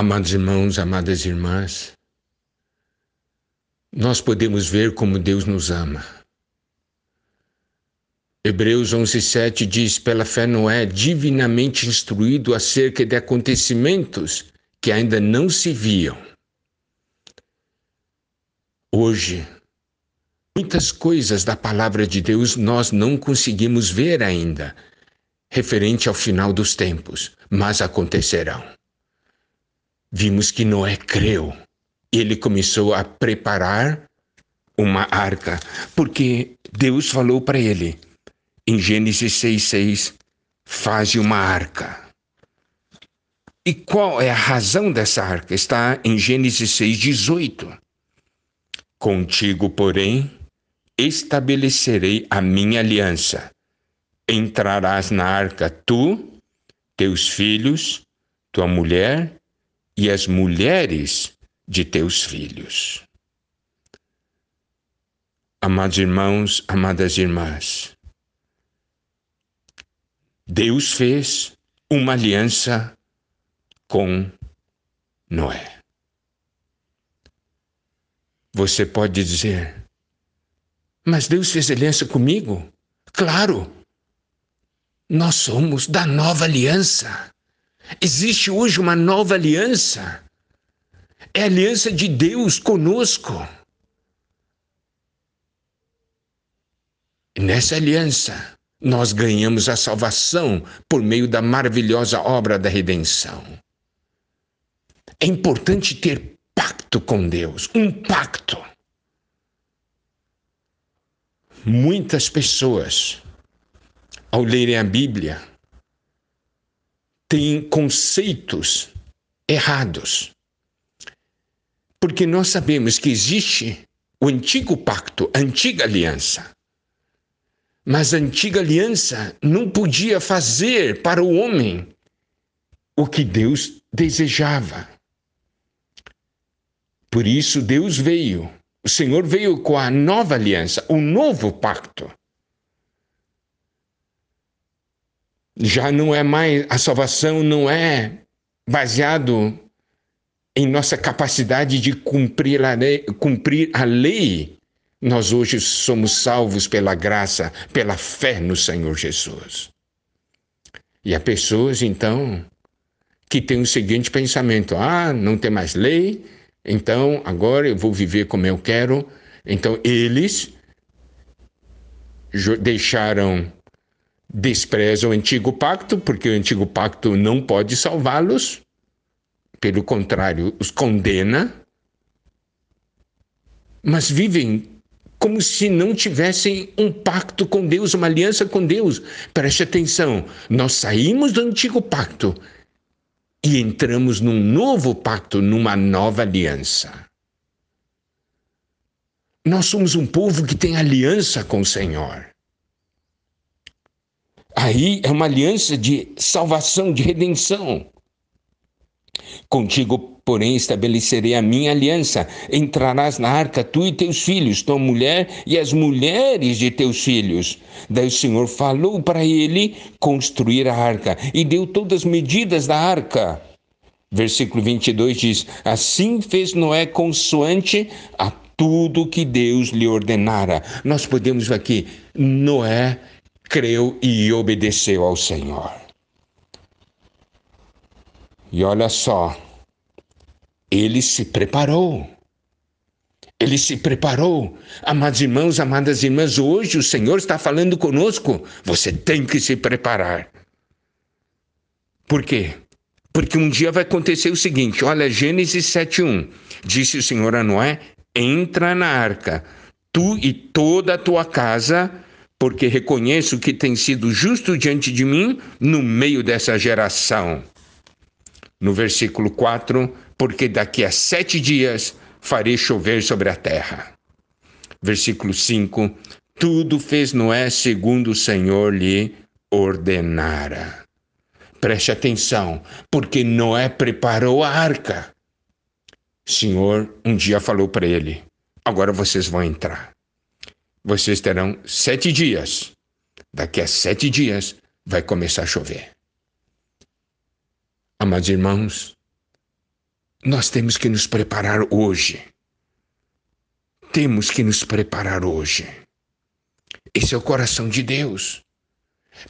Amados irmãos, amadas irmãs, nós podemos ver como Deus nos ama. Hebreus 11:7 diz: "Pela fé Noé, divinamente instruído acerca de acontecimentos que ainda não se viam." Hoje, muitas coisas da palavra de Deus nós não conseguimos ver ainda, referente ao final dos tempos, mas acontecerão. Vimos que Noé creu ele começou a preparar uma arca, porque Deus falou para ele em Gênesis 6:6, faze uma arca. E qual é a razão dessa arca? Está em Gênesis 6:18. Contigo, porém, estabelecerei a minha aliança. Entrarás na arca tu, teus filhos, tua mulher e as mulheres de teus filhos. Amados irmãos, amadas irmãs, Deus fez uma aliança com Noé. Você pode dizer, mas Deus fez aliança comigo? Claro! Nós somos da nova aliança. Existe hoje uma nova aliança. É a aliança de Deus conosco. E nessa aliança, nós ganhamos a salvação por meio da maravilhosa obra da redenção. É importante ter pacto com Deus, um pacto. Muitas pessoas, ao lerem a Bíblia, têm conceitos errados. Porque nós sabemos que existe o antigo pacto, a antiga aliança. Mas a antiga aliança não podia fazer para o homem o que Deus desejava. Por isso Deus veio, o Senhor veio com a nova aliança, o novo pacto. Já não é mais, a salvação não é baseado em nossa capacidade de cumprir a lei, cumprir a lei. Nós hoje somos salvos pela graça, pela fé no Senhor Jesus. E há pessoas, então, que têm o seguinte pensamento: ah, não tem mais lei, então agora eu vou viver como eu quero. Então eles deixaram desprezam o antigo pacto, porque o antigo pacto não pode salvá-los, pelo contrário, os condena, mas vivem como se não tivessem um pacto com Deus, uma aliança com Deus. Preste atenção, nós saímos do antigo pacto e entramos num novo pacto, numa nova aliança. Nós somos um povo que tem aliança com o Senhor. Aí é uma aliança de salvação, de redenção. Contigo, porém, estabelecerei a minha aliança. Entrarás na arca, tu e teus filhos, tua mulher e as mulheres de teus filhos. Daí o Senhor falou para ele construir a arca e deu todas as medidas da arca. Versículo 22 diz: Assim fez Noé consoante a tudo que Deus lhe ordenara. Nós podemos aqui, Noé creu e obedeceu ao Senhor. E olha só, ele se preparou. Ele se preparou. Amados irmãos, amadas irmãs, hoje o Senhor está falando conosco. Você tem que se preparar. Por quê? Porque um dia vai acontecer o seguinte: olha, Gênesis 7,1. Disse o Senhor a Noé: entra na arca, tu e toda a tua casa porque reconheço que tem sido justo diante de mim no meio dessa geração. No versículo 4, porque daqui a sete dias farei chover sobre a terra. Versículo 5, tudo fez Noé segundo o Senhor lhe ordenara. Preste atenção, porque Noé preparou a arca. O Senhor um dia falou para ele: agora vocês vão entrar vocês terão sete dias. Daqui a sete dias vai começar a chover. Amados irmãos, nós temos que nos preparar hoje. Temos que nos preparar hoje. Esse é o coração de Deus.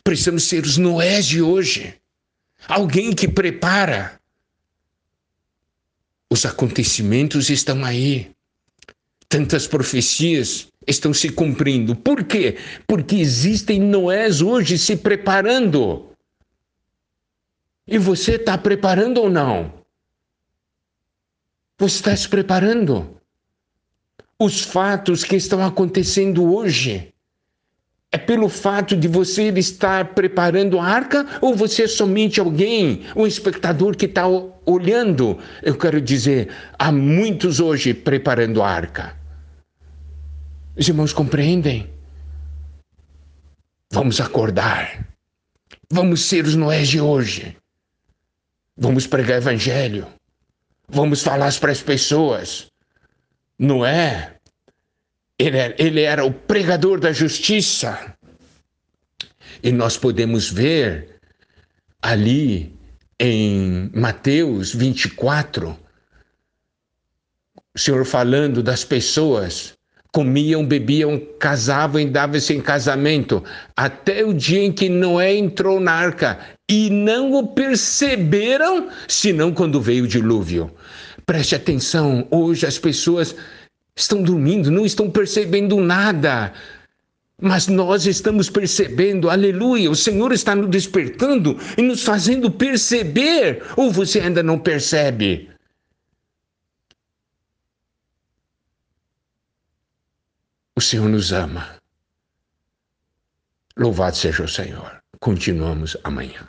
Precisamos ser os Noés de hoje. Alguém que prepara. Os acontecimentos estão aí. Tantas profecias estão se cumprindo. Por quê? Porque existem Noés hoje se preparando. E você está preparando ou não? Você está se preparando? Os fatos que estão acontecendo hoje é pelo fato de você estar preparando a arca ou você é somente alguém, um espectador que está olhando? Eu quero dizer, há muitos hoje preparando a arca. Os irmãos compreendem? Vamos acordar. Vamos ser os Noés de hoje. Vamos pregar evangelho. Vamos falar para as pessoas. Noé ele era, ele era o pregador da justiça. E nós podemos ver ali em Mateus 24, o Senhor falando das pessoas comiam, bebiam, casavam e davam-se em casamento, até o dia em que Noé entrou na arca e não o perceberam, senão quando veio o dilúvio. Preste atenção, hoje as pessoas estão dormindo, não estão percebendo nada. Mas nós estamos percebendo, aleluia, o Senhor está nos despertando e nos fazendo perceber, ou você ainda não percebe? O Senhor nos ama. Louvado seja o Senhor. Continuamos amanhã.